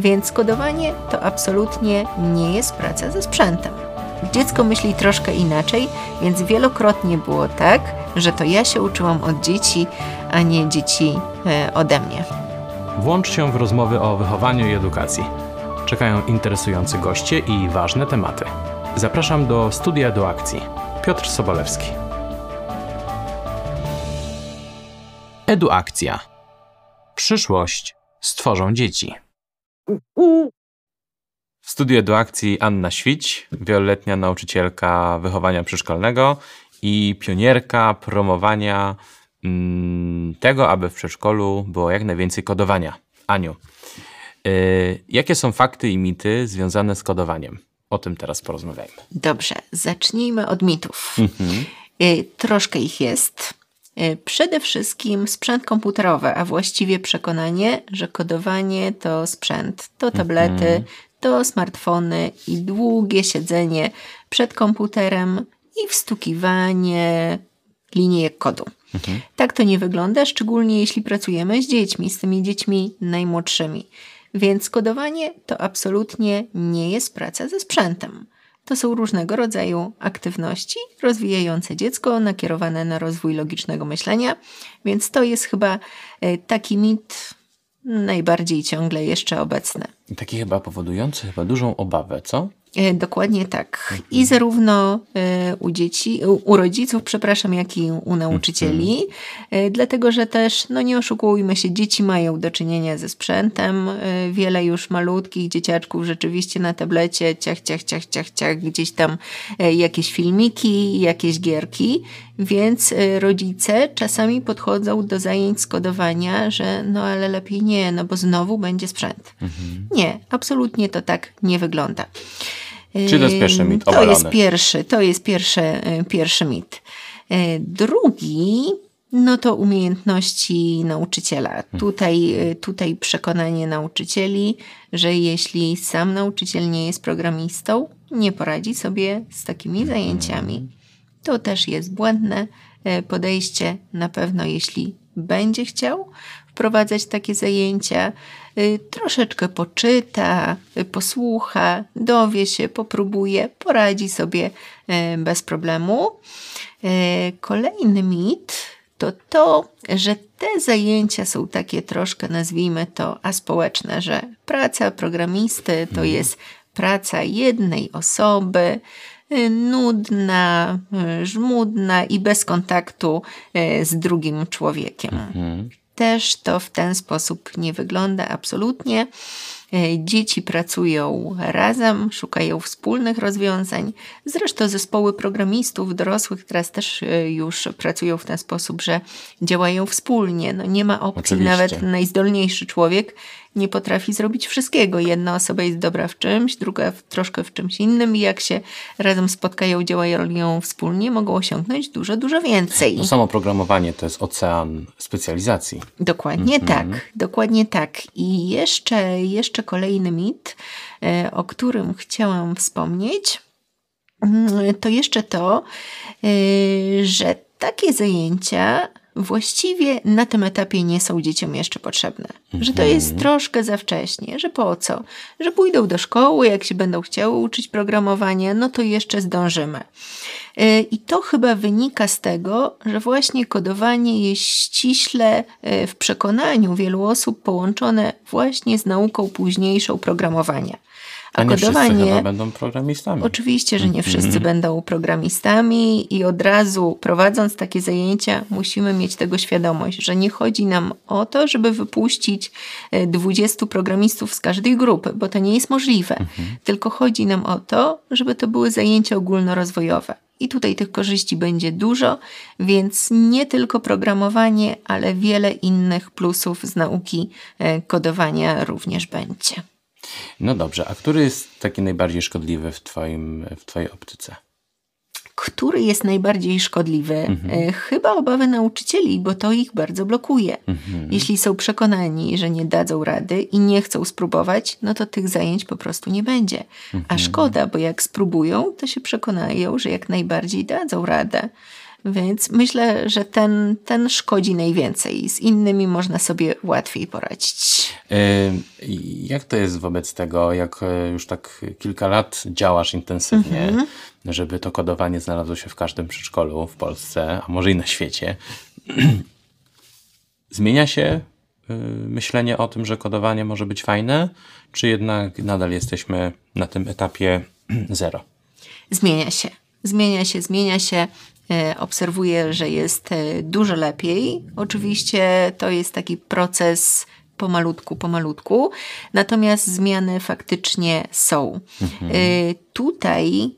Więc kodowanie to absolutnie nie jest praca ze sprzętem. Dziecko myśli troszkę inaczej, więc wielokrotnie było tak, że to ja się uczyłam od dzieci, a nie dzieci e, ode mnie. Włącz się w rozmowy o wychowaniu i edukacji. Czekają interesujący goście i ważne tematy. Zapraszam do studia do akcji. Piotr Sobolewski. Eduakcja. Przyszłość stworzą dzieci. W studiu eduakcji Anna Świć, wieloletnia nauczycielka wychowania przyszkolnego i pionierka promowania mm, tego, aby w przedszkolu było jak najwięcej kodowania. Aniu, yy, jakie są fakty i mity związane z kodowaniem? O tym teraz porozmawiajmy. Dobrze, zacznijmy od mitów. Mhm. Yy, troszkę ich jest. Yy, przede wszystkim sprzęt komputerowy, a właściwie przekonanie, że kodowanie to sprzęt, to tablety, mhm. to smartfony i długie siedzenie przed komputerem i wstukiwanie linijek kodu. Mhm. Tak to nie wygląda, szczególnie jeśli pracujemy z dziećmi, z tymi dziećmi najmłodszymi. Więc kodowanie to absolutnie nie jest praca ze sprzętem. To są różnego rodzaju aktywności rozwijające dziecko, nakierowane na rozwój logicznego myślenia, więc to jest chyba e, taki mit najbardziej ciągle jeszcze obecny. Taki chyba powodujący chyba dużą obawę, co? E, dokładnie tak. I zarówno e, u dzieci, u rodziców, przepraszam, jak i u nauczycieli, e, dlatego że też, no nie oszukujmy się, dzieci mają do czynienia ze sprzętem. Wiele już malutkich dzieciaczków rzeczywiście na tablecie, ciach, ciach, ciach, ciach, ciach, gdzieś tam jakieś filmiki, jakieś gierki, więc rodzice czasami podchodzą do zajęć skodowania, że no ale lepiej nie, no bo znowu będzie sprzęt. Mhm. Nie, absolutnie to tak nie wygląda. Czy to jest pierwszy mit? Obalony. To jest pierwszy, to jest pierwszy, y, pierwszy mit. Y, drugi, no to umiejętności nauczyciela. Hmm. Tutaj, y, tutaj przekonanie nauczycieli, że jeśli sam nauczyciel nie jest programistą, nie poradzi sobie z takimi zajęciami. To też jest błędne podejście. Na pewno, jeśli będzie chciał wprowadzać takie zajęcia, troszeczkę poczyta, y, posłucha, dowie się, popróbuje, poradzi sobie y, bez problemu. Kolejny mit to to, że te zajęcia są takie troszkę, nazwijmy to, aspołeczne, że praca programisty to mhm. jest praca jednej osoby, nudna, żmudna i bez kontaktu z drugim człowiekiem. Mhm też to w ten sposób nie wygląda absolutnie. E, dzieci pracują razem, szukają wspólnych rozwiązań. Zresztą zespoły programistów dorosłych teraz też e, już pracują w ten sposób, że działają wspólnie. No nie ma opcji, Oczywiście. nawet najzdolniejszy człowiek nie potrafi zrobić wszystkiego. Jedna osoba jest dobra w czymś, druga w, troszkę w czymś innym i jak się razem spotkają, działają wspólnie, mogą osiągnąć dużo, dużo więcej. No samo programowanie to jest ocean specjalizacji. Dokładnie mm -hmm. tak, dokładnie tak. I jeszcze, jeszcze kolejny mit, e, o którym chciałam wspomnieć, mm, to jeszcze to, e, że takie zajęcia właściwie na tym etapie nie są dzieciom jeszcze potrzebne. Że to jest mhm. troszkę za wcześnie, że po co? Że pójdą do szkoły, jak się będą chciały uczyć programowania, no to jeszcze zdążymy. E, I to chyba wynika z tego, że właśnie kodowanie jest ściśle e, w przekonaniu wielu osób połączone właśnie z nauką późniejszą programowania. A, nie kodowanie. Wszyscy będą programistami. Oczywiście, że nie wszyscy mm. będą programistami, i od razu prowadząc takie zajęcia, musimy mieć tego świadomość, że nie chodzi nam o to, żeby wypuścić 20 e, programistów z każdej grupy, bo to nie jest możliwe. Mm -hmm. Tylko chodzi nam o to, żeby to były zajęcia ogólnorozwojowe. I tutaj tych korzyści będzie dużo, więc nie tylko programowanie, ale wiele innych plusów z nauki e, kodowania również będzie. No dobrze, a który jest taki najbardziej szkodliwy w, twoim, w Twojej optyce? Który jest najbardziej szkodliwy? Mhm. E, chyba obawy nauczycieli, bo to ich bardzo blokuje. Mhm. Jeśli są przekonani, że nie dadzą rady i nie chcą spróbować, no to tych zajęć po prostu nie będzie. Mhm. A szkoda, bo jak spróbują, to się przekonają, że jak najbardziej dadzą radę. Więc myślę, że ten, ten szkodzi najwięcej. Z innymi można sobie łatwiej poradzić. Jak to jest wobec tego, jak e, już tak kilka lat działasz intensywnie, mhm. żeby to kodowanie znalazło się w każdym przedszkolu w Polsce, a może i na świecie? Zmienia się y, myślenie o tym, że kodowanie może być fajne, czy jednak nadal jesteśmy na tym etapie zero? Zmienia się. Zmienia się, zmienia się. E, obserwuję, że jest e, dużo lepiej. Oczywiście to jest taki proces pomalutku, pomalutku. Natomiast zmiany faktycznie są. Mhm. Y, tutaj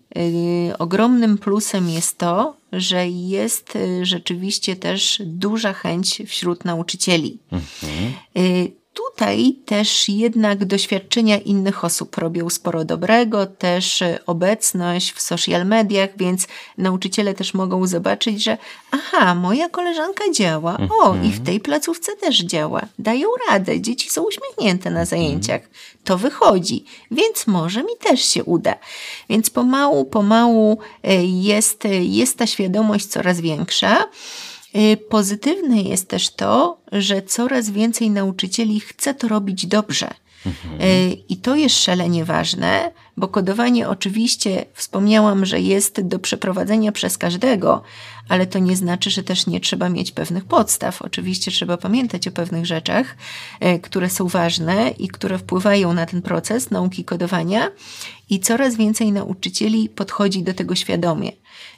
ogromnym plusem jest to, że jest rzeczywiście też duża chęć wśród nauczycieli. Mhm tutaj też jednak doświadczenia innych osób robią sporo dobrego, też e, obecność w social mediach, więc nauczyciele też mogą zobaczyć, że aha, moja koleżanka działa, o i w tej placówce też działa, dają radę, dzieci są uśmiechnięte na zajęciach, to wychodzi, więc może mi też się uda. Więc pomału, pomału e, jest, e, jest ta świadomość coraz większa. Y, pozytywne jest też to, że coraz więcej nauczycieli chce to robić dobrze. Mhm. Y, I to jest szalenie ważne, bo kodowanie oczywiście wspomniałam, że jest do przeprowadzenia przez każdego, ale to nie znaczy, że też nie trzeba mieć pewnych podstaw. Oczywiście trzeba pamiętać o pewnych rzeczach, y, które są ważne i które wpływają na ten proces nauki kodowania, i coraz więcej nauczycieli podchodzi do tego świadomie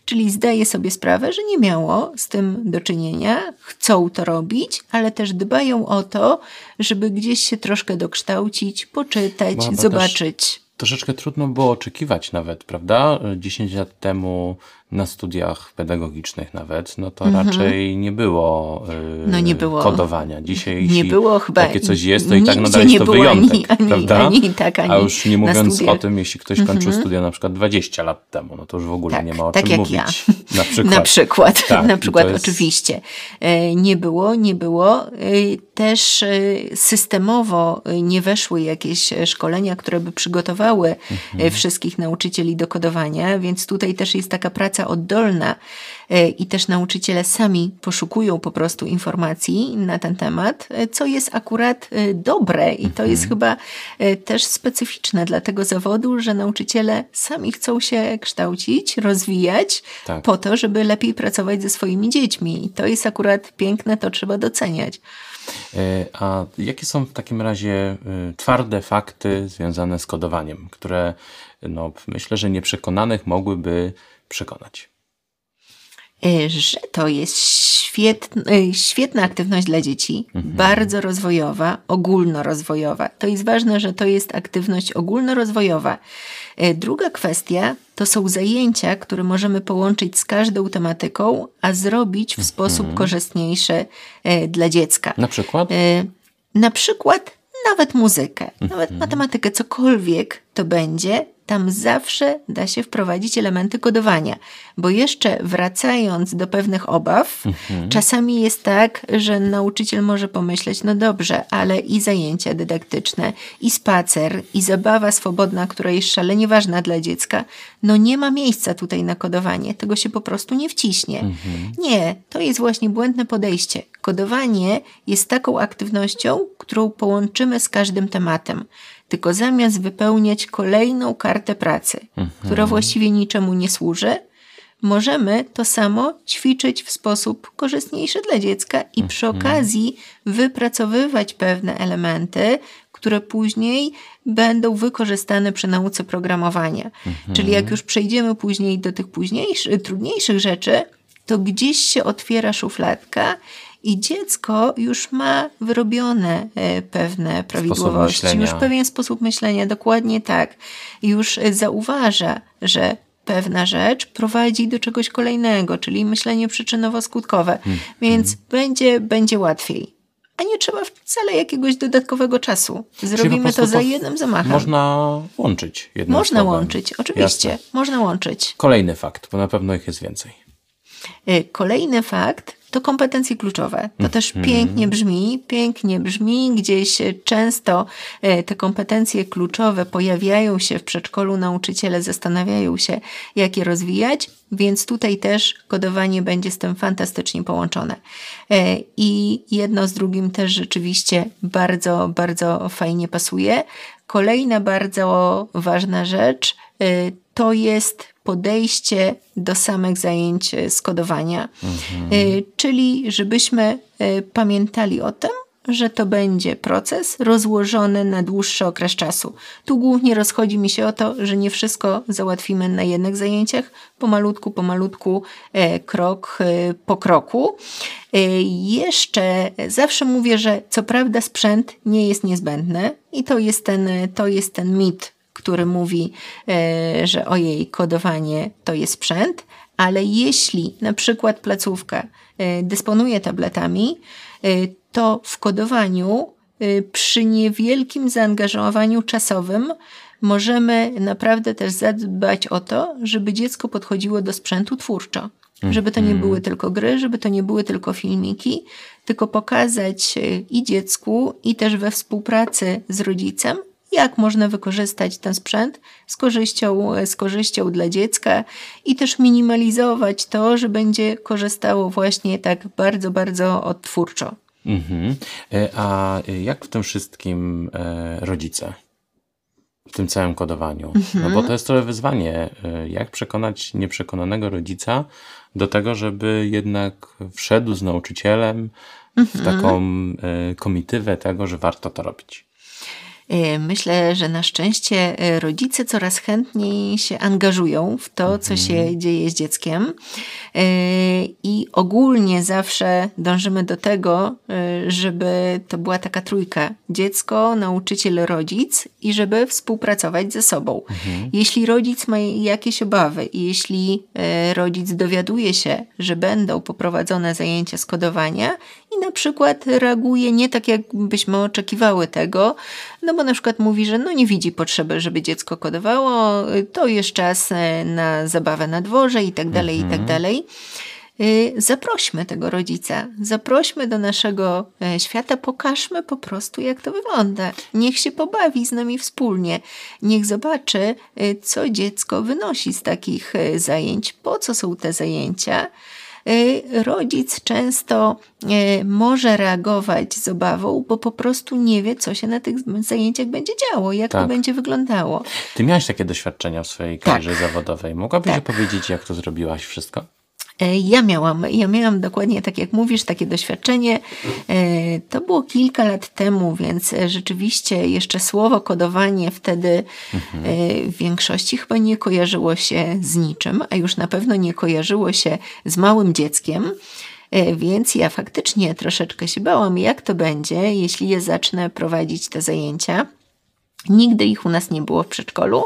czyli zdaje sobie sprawę, że nie miało z tym do czynienia, chcą to robić, ale też dbają o to, żeby gdzieś się troszkę dokształcić, poczytać, zobaczyć. Troszeczkę trudno było oczekiwać nawet, prawda? 10 lat temu na studiach pedagogicznych nawet, no to mhm. raczej nie było, yy, no nie było kodowania. Dzisiaj nie było chyba takie coś jest, to i tak nadal jest to wyjątek, ani, ani, prawda? Ani, tak, ani A już nie mówiąc o tym, jeśli ktoś kończył mhm. studia na przykład 20 lat temu, no to już w ogóle tak, nie ma o tak czym mówić. Ja. Na przykład. na przykład, tak, na przykład jest... oczywiście. E, nie było, nie było. E, też e, systemowo nie weszły jakieś szkolenia, które by przygotowały mhm. wszystkich nauczycieli do kodowania, więc tutaj też jest taka praca oddolna e, i też nauczyciele sami poszukują po prostu informacji na ten temat, e, co jest akurat e, dobre i to jest mhm. chyba też specyficzne dla tego zawodu, że nauczyciele sami chcą się kształcić, rozwijać tak. po to, żeby lepiej pracować ze swoimi dziećmi. I to jest akurat piękne, to trzeba doceniać. A jakie są w takim razie twarde fakty związane z kodowaniem, które no, myślę, że nieprzekonanych mogłyby przekonać? E, że to jest świetna, e, świetna aktywność dla dzieci, mhm. bardzo rozwojowa, ogólnorozwojowa. To jest ważne, że to jest aktywność ogólnorozwojowa. E, druga kwestia to są zajęcia, które możemy połączyć z każdą tematyką, a zrobić w mhm. sposób korzystniejszy dla dziecka. Na przykład? Na przykład nawet muzykę, nawet mhm. matematykę, cokolwiek to będzie, tam zawsze da się wprowadzić elementy kodowania. Bo jeszcze wracając do pewnych obaw, mhm. czasami jest tak, że nauczyciel może pomyśleć, no dobrze, ale i zajęcia dydaktyczne, i spacer, i zabawa swobodna, która jest szalenie ważna dla dziecka, no nie ma miejsca tutaj na kodowanie. Tego się po prostu nie wciśnie. Mhm. Nie, to jest właśnie błędne podejście. Kodowanie jest taką aktywnością, którą połączymy z każdym tematem tylko zamiast wypełniać kolejną kartę pracy, mhm. która właściwie niczemu nie służy, możemy to samo ćwiczyć w sposób korzystniejszy dla dziecka i mhm. przy okazji wypracowywać pewne elementy, które później będą wykorzystane przy nauce programowania. Mhm. Czyli jak już przejdziemy później do tych późniejszych, trudniejszych rzeczy, to gdzieś się otwiera szufladka i dziecko już ma wyrobione e, pewne prawidłowości, już pewien sposób myślenia, dokładnie tak. Już zauważa, że pewna rzecz prowadzi do czegoś kolejnego, czyli myślenie przyczynowo-skutkowe, hmm. więc hmm. będzie, będzie łatwiej. A nie trzeba wcale jakiegoś dodatkowego czasu. Zrobimy to za jednym zamachem. Można łączyć. Można słowem. łączyć, oczywiście. Jasne. Można łączyć. Kolejny fakt, bo na pewno ich jest więcej. Kolejny fakt to kompetencje kluczowe. To też pięknie brzmi, pięknie brzmi, gdzieś często e, te kompetencje kluczowe pojawiają się w przedszkolu, nauczyciele zastanawiają się, jak je rozwijać, więc tutaj też kodowanie będzie z tym fantastycznie połączone. I jedno z drugim też rzeczywiście bardzo, bardzo fajnie pasuje. Kolejna bardzo ważna rzecz to jest podejście do samych zajęć e, skodowania. Mhm. Czyli żebyśmy e, pamiętali o tym, że to będzie proces rozłożony na dłuższy okres czasu. Tu głównie rozchodzi mi się o to, że nie wszystko załatwimy na jednych zajęciach, pomalutku, pomalutku, krok po kroku. Jeszcze zawsze mówię, że co prawda sprzęt nie jest niezbędny i to jest ten, to jest ten mit który mówi, e, że ojej, kodowanie to jest sprzęt, ale jeśli na przykład placówka e, dysponuje tabletami, e, to w kodowaniu przy niewielkim zaangażowaniu czasowym możemy naprawdę też zadbać o to, żeby dziecko podchodziło do sprzętu twórczo. Żeby to nie mhm. były tylko gry, żeby to nie były tylko filmiki, tylko pokazać i dziecku, i też we współpracy z rodzicem, jak można wykorzystać ten sprzęt z korzyścią, z korzyścią dla dziecka i też minimalizować to, że będzie korzystało właśnie tak bardzo, bardzo odtwórczo. Mhm. E, a jak w tym wszystkim e, rodzice? W tym całym kodowaniu. Mhm. No bo to jest trochę wyzwanie. E, jak przekonać nieprzekonanego rodzica do tego, żeby jednak wszedł z nauczycielem w mhm. taką komitywę tego, że warto to robić? E, myślę, że na szczęście e, rodzice coraz chętniej się angażują w to, co się mhm. dzieje z dzieckiem e, i ogólnie zawsze dążymy do tego, żeby to była taka trójka: dziecko, nauczyciel, rodzic i żeby współpracować ze sobą. Mhm. Jeśli rodzic ma jakieś obawy i jeśli rodzic dowiaduje się, że będą poprowadzone zajęcia skodowania i na przykład reaguje nie tak, jakbyśmy oczekiwały tego, no bo na przykład mówi, że no nie widzi potrzeby, żeby dziecko kodowało, to jest czas e, na zabawę na dworze i tak dalej, i tak mhm. dalej. E, zaprośmy tego rodzica, zaprośmy do naszego e, świata, pokażmy po prostu, jak to wygląda. Niech się pobawi z nami wspólnie, niech zobaczy, co dziecko wynosi z takich zajęć, po co są te zajęcia rodzic często y, może reagować z obawą, bo po prostu nie wie, co się na tych zajęciach będzie działo, jak tak. to będzie wyglądało. Ty miałaś takie doświadczenia w swojej karierze tak. zawodowej. Mogłabyś tak. opowiedzieć, jak to zrobiłaś wszystko? E, ja miałam, ja miałam dokładnie tak jak mówisz, takie doświadczenie. E, to było kilka lat temu, więc e, rzeczywiście jeszcze słowo kodowanie wtedy w większości chyba nie kojarzyło się z niczym, a już na pewno nie kojarzyło się z małym dzieckiem. Więc ja faktycznie troszeczkę się bałam, jak to będzie, jeśli je zacznę prowadzić te zajęcia. Nigdy ich u nas nie było w przedszkolu.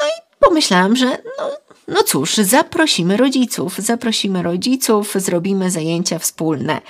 No i pomyślałam, że no, no cóż, zaprosimy rodziców, zaprosimy rodziców, zrobimy zajęcia wspólne.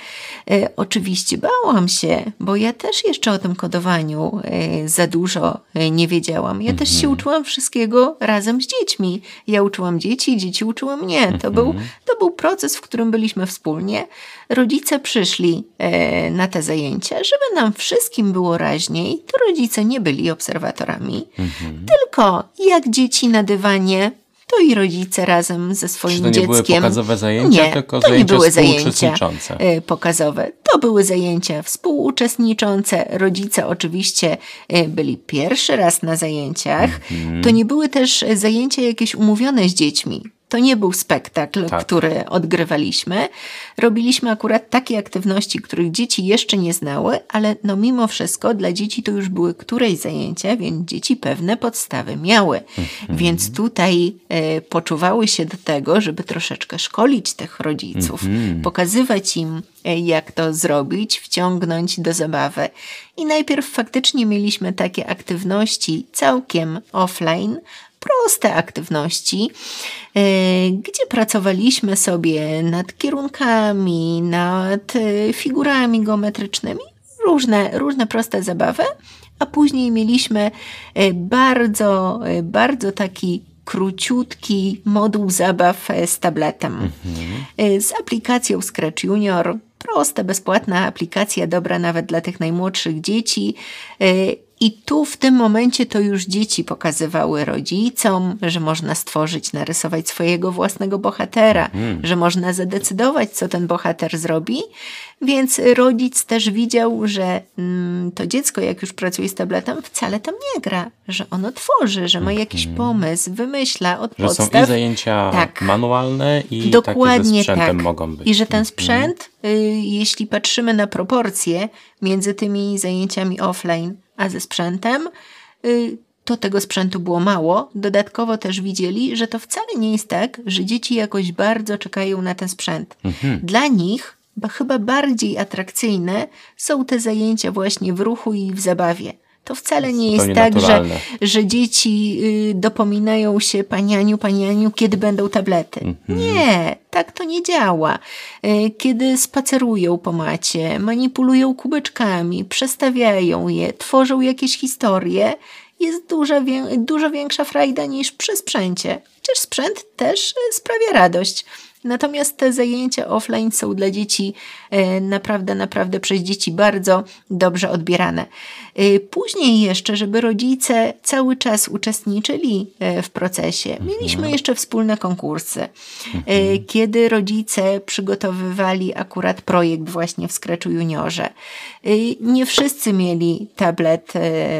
E, oczywiście bałam się, bo ja też jeszcze o tym kodowaniu e, za dużo e, nie wiedziałam. Ja też się mhm. uczyłam wszystkiego razem z dziećmi. Ja uczyłam dzieci, dzieci uczyły mnie. To, był, mhm. to był proces, w którym byliśmy wspólnie. Rodzice przyszli e, na te zajęcia, żeby nam wszystkim było raźniej. To rodzice nie byli obserwatorami, mhm. tylko jak dzieci na dywanie to i rodzice razem ze swoim Czy to nie dzieckiem. były pokazowe zajęcia, nie, tylko to zajęcia nie były zajęcia e, pokazowe. To były zajęcia współuczestniczące. Rodzice oczywiście e, byli pierwszy raz na zajęciach. Mhm. To nie były też zajęcia jakieś umówione z dziećmi. To nie był spektakl, tak. który odgrywaliśmy. Robiliśmy akurat takie aktywności, których dzieci jeszcze nie znały, ale no mimo wszystko dla dzieci to już były któreś zajęcia, więc dzieci pewne podstawy miały. Mhm. Więc tutaj e, poczuwały się do tego, żeby troszeczkę szkolić tych rodziców, mhm. pokazywać im, e, jak to zrobić, wciągnąć do zabawy. I najpierw faktycznie mieliśmy takie aktywności całkiem offline, proste aktywności, e, gdzie pracowaliśmy sobie nad kierunkami, nad e, figurami geometrycznymi, różne, różne proste zabawy, a później mieliśmy e, bardzo, bardzo taki króciutki moduł zabaw z tabletem. Mhm. Z aplikacją Scratch Junior. Prosta, bezpłatna aplikacja, dobra nawet dla tych najmłodszych dzieci. I tu w tym momencie to już dzieci pokazywały rodzicom, że można stworzyć, narysować swojego własnego bohatera, mm. że można zadecydować, co ten bohater zrobi. Więc rodzic też widział, że mm, to dziecko, jak już pracuje z tabletem, wcale tam nie gra, że ono tworzy, że ma jakiś mm. pomysł, wymyśla od że podstaw. Są i zajęcia tak. manualne i Dokładnie takie tak. mogą być. I że ten mhm. sprzęt, y, jeśli patrzymy na proporcje między tymi zajęciami offline, a ze sprzętem, y, to tego sprzętu było mało. Dodatkowo też widzieli, że to wcale nie jest tak, że dzieci jakoś bardzo czekają na ten sprzęt. Mhm. Dla nich chyba bardziej atrakcyjne są te zajęcia właśnie w ruchu i w zabawie. To wcale nie jest tak, że, że dzieci y, dopominają się panianiu, panianiu, kiedy będą tablety. Mhm. Nie, tak to nie działa. Y, kiedy spacerują po macie, manipulują kubeczkami, przestawiają je, tworzą jakieś historie, jest duża, dużo większa frajda niż przy sprzęcie. Chociaż sprzęt też sprawia radość. Natomiast te zajęcia offline są dla dzieci e, naprawdę, naprawdę przez dzieci bardzo dobrze odbierane. E, później jeszcze, żeby rodzice cały czas uczestniczyli e, w procesie, mieliśmy mhm. jeszcze wspólne konkursy, mhm. kiedy rodzice przygotowywali akurat projekt właśnie w Scratchu Juniorze. Nie wszyscy mieli tablet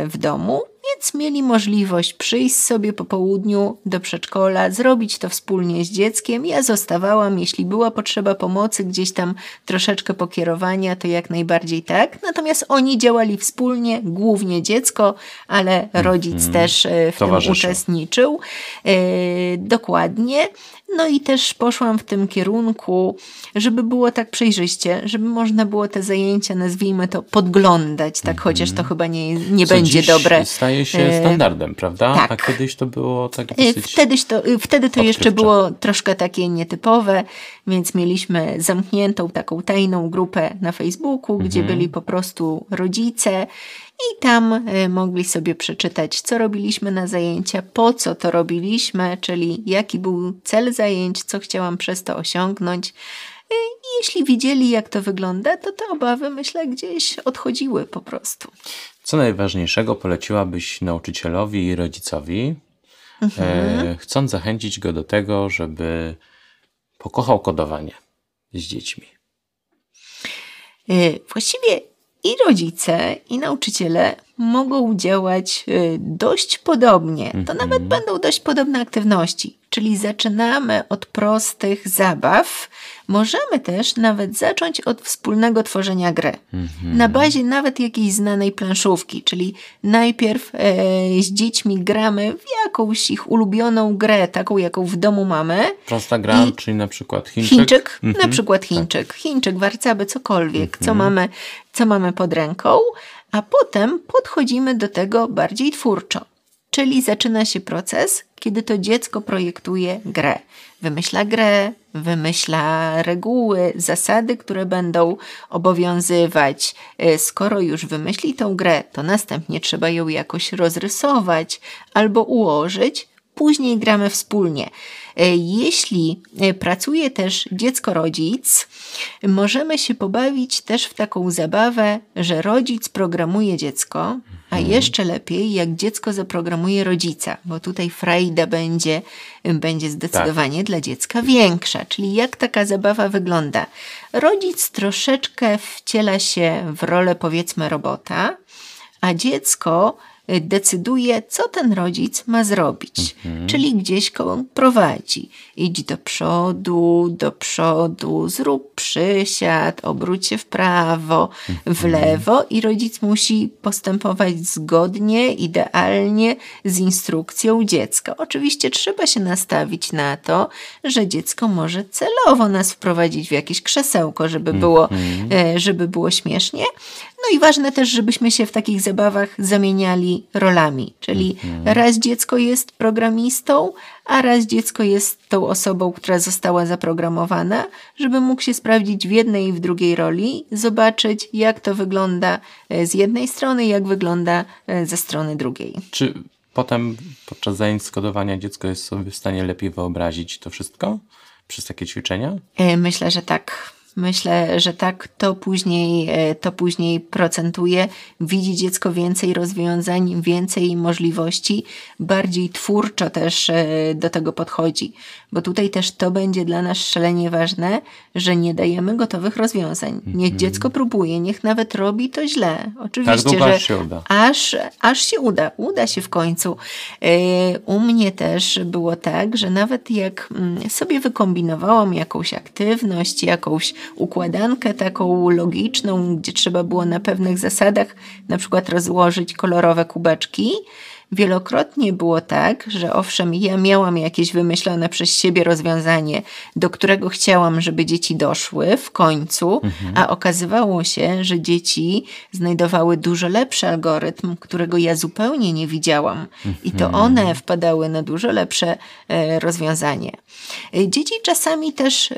w domu, więc mieli możliwość przyjść sobie po południu do przedszkola, zrobić to wspólnie z dzieckiem. Ja zostawałam, jeśli była potrzeba pomocy, gdzieś tam troszeczkę pokierowania, to jak najbardziej tak. Natomiast oni działali wspólnie, głównie dziecko, ale rodzic mm, też e, w tym uczestniczył. E, dokładnie. No i też poszłam w tym kierunku, żeby było tak przejrzyście, żeby można było te zajęcia, nazwijmy to, podglądać, tak, mm -hmm. chociaż to chyba nie, nie będzie dobre. Staje się e, standardem, prawda? Tak. A kiedyś to było tak e, dosyć Wtedy to, wtedy to jeszcze było troszkę takie nietypowe, więc mieliśmy zamkniętą taką tajną grupę na Facebooku, -hmm. gdzie mhm. byli po prostu rodzice i tam mogli sobie przeczytać, co robiliśmy na zajęcia, po co to robiliśmy, czyli jaki był cel zajęć, co chciałam przez to osiągnąć. I jeśli widzieli, jak to wygląda, to te obawy, myślę, gdzieś odchodziły po prostu. Co najważniejszego poleciłabyś nauczycielowi i rodzicowi, mhm. e, chcąc zachęcić go do tego, żeby pokochał kodowanie z dziećmi? Y, właściwie i rodzice, i nauczyciele mogą działać y, dość podobnie. To mm -hmm. nawet będą dość podobne aktywności. Czyli zaczynamy od prostych zabaw. Możemy też nawet zacząć od wspólnego tworzenia gry. -hmm. Na bazie nawet jakiejś znanej planszówki. Czyli najpierw e, z dziećmi gramy w jakąś ich ulubioną grę, taką jaką w domu mamy. Prosta gra, I czyli na przykład Chińczyk. Chińczyk, na przykład Chińczyk. Tak. Chińczyk, warcaby, cokolwiek, co, mhm. mamy, co mamy pod ręką a potem podchodzimy do tego bardziej twórczo. Czyli zaczyna się proces, kiedy to dziecko projektuje grę. Wymyśla grę, wymyśla reguły, zasady, które będą obowiązywać. E, skoro już wymyśli tą grę, to następnie trzeba ją jakoś rozrysować albo ułożyć. Później gramy wspólnie. E, jeśli e, pracuje też dziecko-rodzic, możemy się pobawić też w taką zabawę, że rodzic programuje dziecko, a mhm. jeszcze lepiej, jak dziecko zaprogramuje rodzica, bo tutaj frajda będzie, będzie zdecydowanie tak. dla dziecka większa. Czyli jak taka zabawa wygląda? Rodzic troszeczkę wciela się w rolę powiedzmy robota, a dziecko decyduje, co ten rodzic ma zrobić. Mhm. Czyli gdzieś koło prowadzi. Idź do przodu, do przodu, zrób przysiad, obróć się w prawo, mhm. w lewo i rodzic musi postępować zgodnie, idealnie z instrukcją dziecka. Oczywiście trzeba się nastawić na to, że dziecko może celowo nas wprowadzić w jakieś krzesełko, żeby było, mhm. e, żeby było śmiesznie, no i ważne też, żebyśmy się w takich zabawach zamieniali rolami, czyli mhm. raz dziecko jest programistą, a raz dziecko jest tą osobą, która została zaprogramowana, żeby mógł się sprawdzić w jednej i w drugiej roli, zobaczyć jak to wygląda e, z jednej strony, jak wygląda e, ze strony drugiej. Czy potem podczas zajęć z kodowania dziecko jest sobie w stanie lepiej wyobrazić to wszystko przez takie ćwiczenia? E, myślę, że tak. Myślę, że tak to później, e, to później procentuje. Widzi dziecko więcej rozwiązań, więcej możliwości, bardziej twórczo też e, do tego podchodzi. Bo tutaj też to będzie dla nas szalenie ważne, że nie dajemy gotowych rozwiązań. Niech -hmm. dziecko próbuje, niech nawet robi to źle. Oczywiście, tak że się uda. Aż, aż się uda. Uda się w końcu. E, u mnie też było tak, że nawet jak mm, sobie wykombinowałam jakąś aktywność, jakąś układankę taką logiczną, gdzie trzeba było na pewnych zasadach na przykład rozłożyć kolorowe kubeczki, Wielokrotnie było tak, że owszem, ja miałam jakieś wymyślone przez siebie rozwiązanie, do którego chciałam, żeby dzieci doszły w końcu, mhm. a okazywało się, że dzieci znajdowały dużo lepszy algorytm, którego ja zupełnie nie widziałam. Mhm. I to mhm. one wpadały na dużo lepsze e, rozwiązanie. E, dzieci czasami też,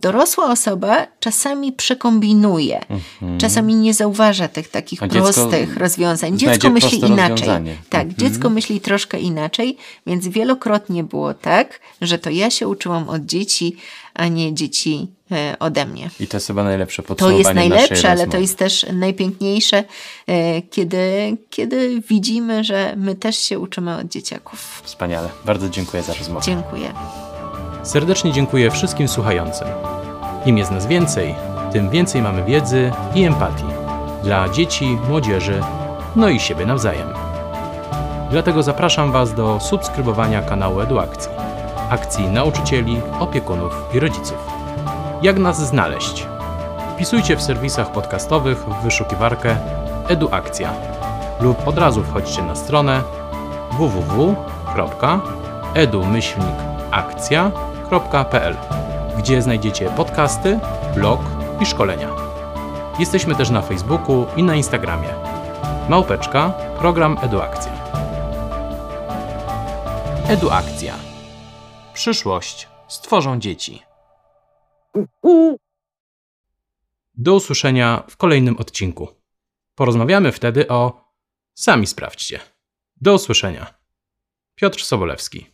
dorosła osoba czasami przekombinuje, mhm. czasami nie zauważa tych takich prostych rozwiązań. Dziecko myśli inaczej. Tak, Dziecko mhm. myśli troszkę inaczej, więc wielokrotnie było tak, że to ja się uczyłam od dzieci, a nie dzieci e, ode mnie. I to jest chyba najlepsze podsumowanie To jest najlepsze, ale to jest też najpiękniejsze, e, kiedy, kiedy widzimy, że my też się uczymy od dzieciaków. Wspaniale. Bardzo dziękuję za rozmowę. Dziękuję. Serdecznie dziękuję wszystkim słuchającym. Im jest nas więcej, tym więcej mamy wiedzy i empatii dla dzieci, młodzieży, no i siebie nawzajem. Dlatego zapraszam Was do subskrybowania kanału Eduakcji, akcji nauczycieli, opiekunów i rodziców. Jak nas znaleźć? Wpisujcie w serwisach podcastowych w wyszukiwarkę Eduakcja lub od razu wchodźcie na stronę www.edu-akcja.pl, gdzie znajdziecie podcasty, blog i szkolenia. Jesteśmy też na Facebooku i na Instagramie. Małpeczka, program Eduakcja. Eduakcja. Przyszłość stworzą dzieci. Do usłyszenia w kolejnym odcinku. Porozmawiamy wtedy o. Sami sprawdźcie. Do usłyszenia. Piotr Sobolewski.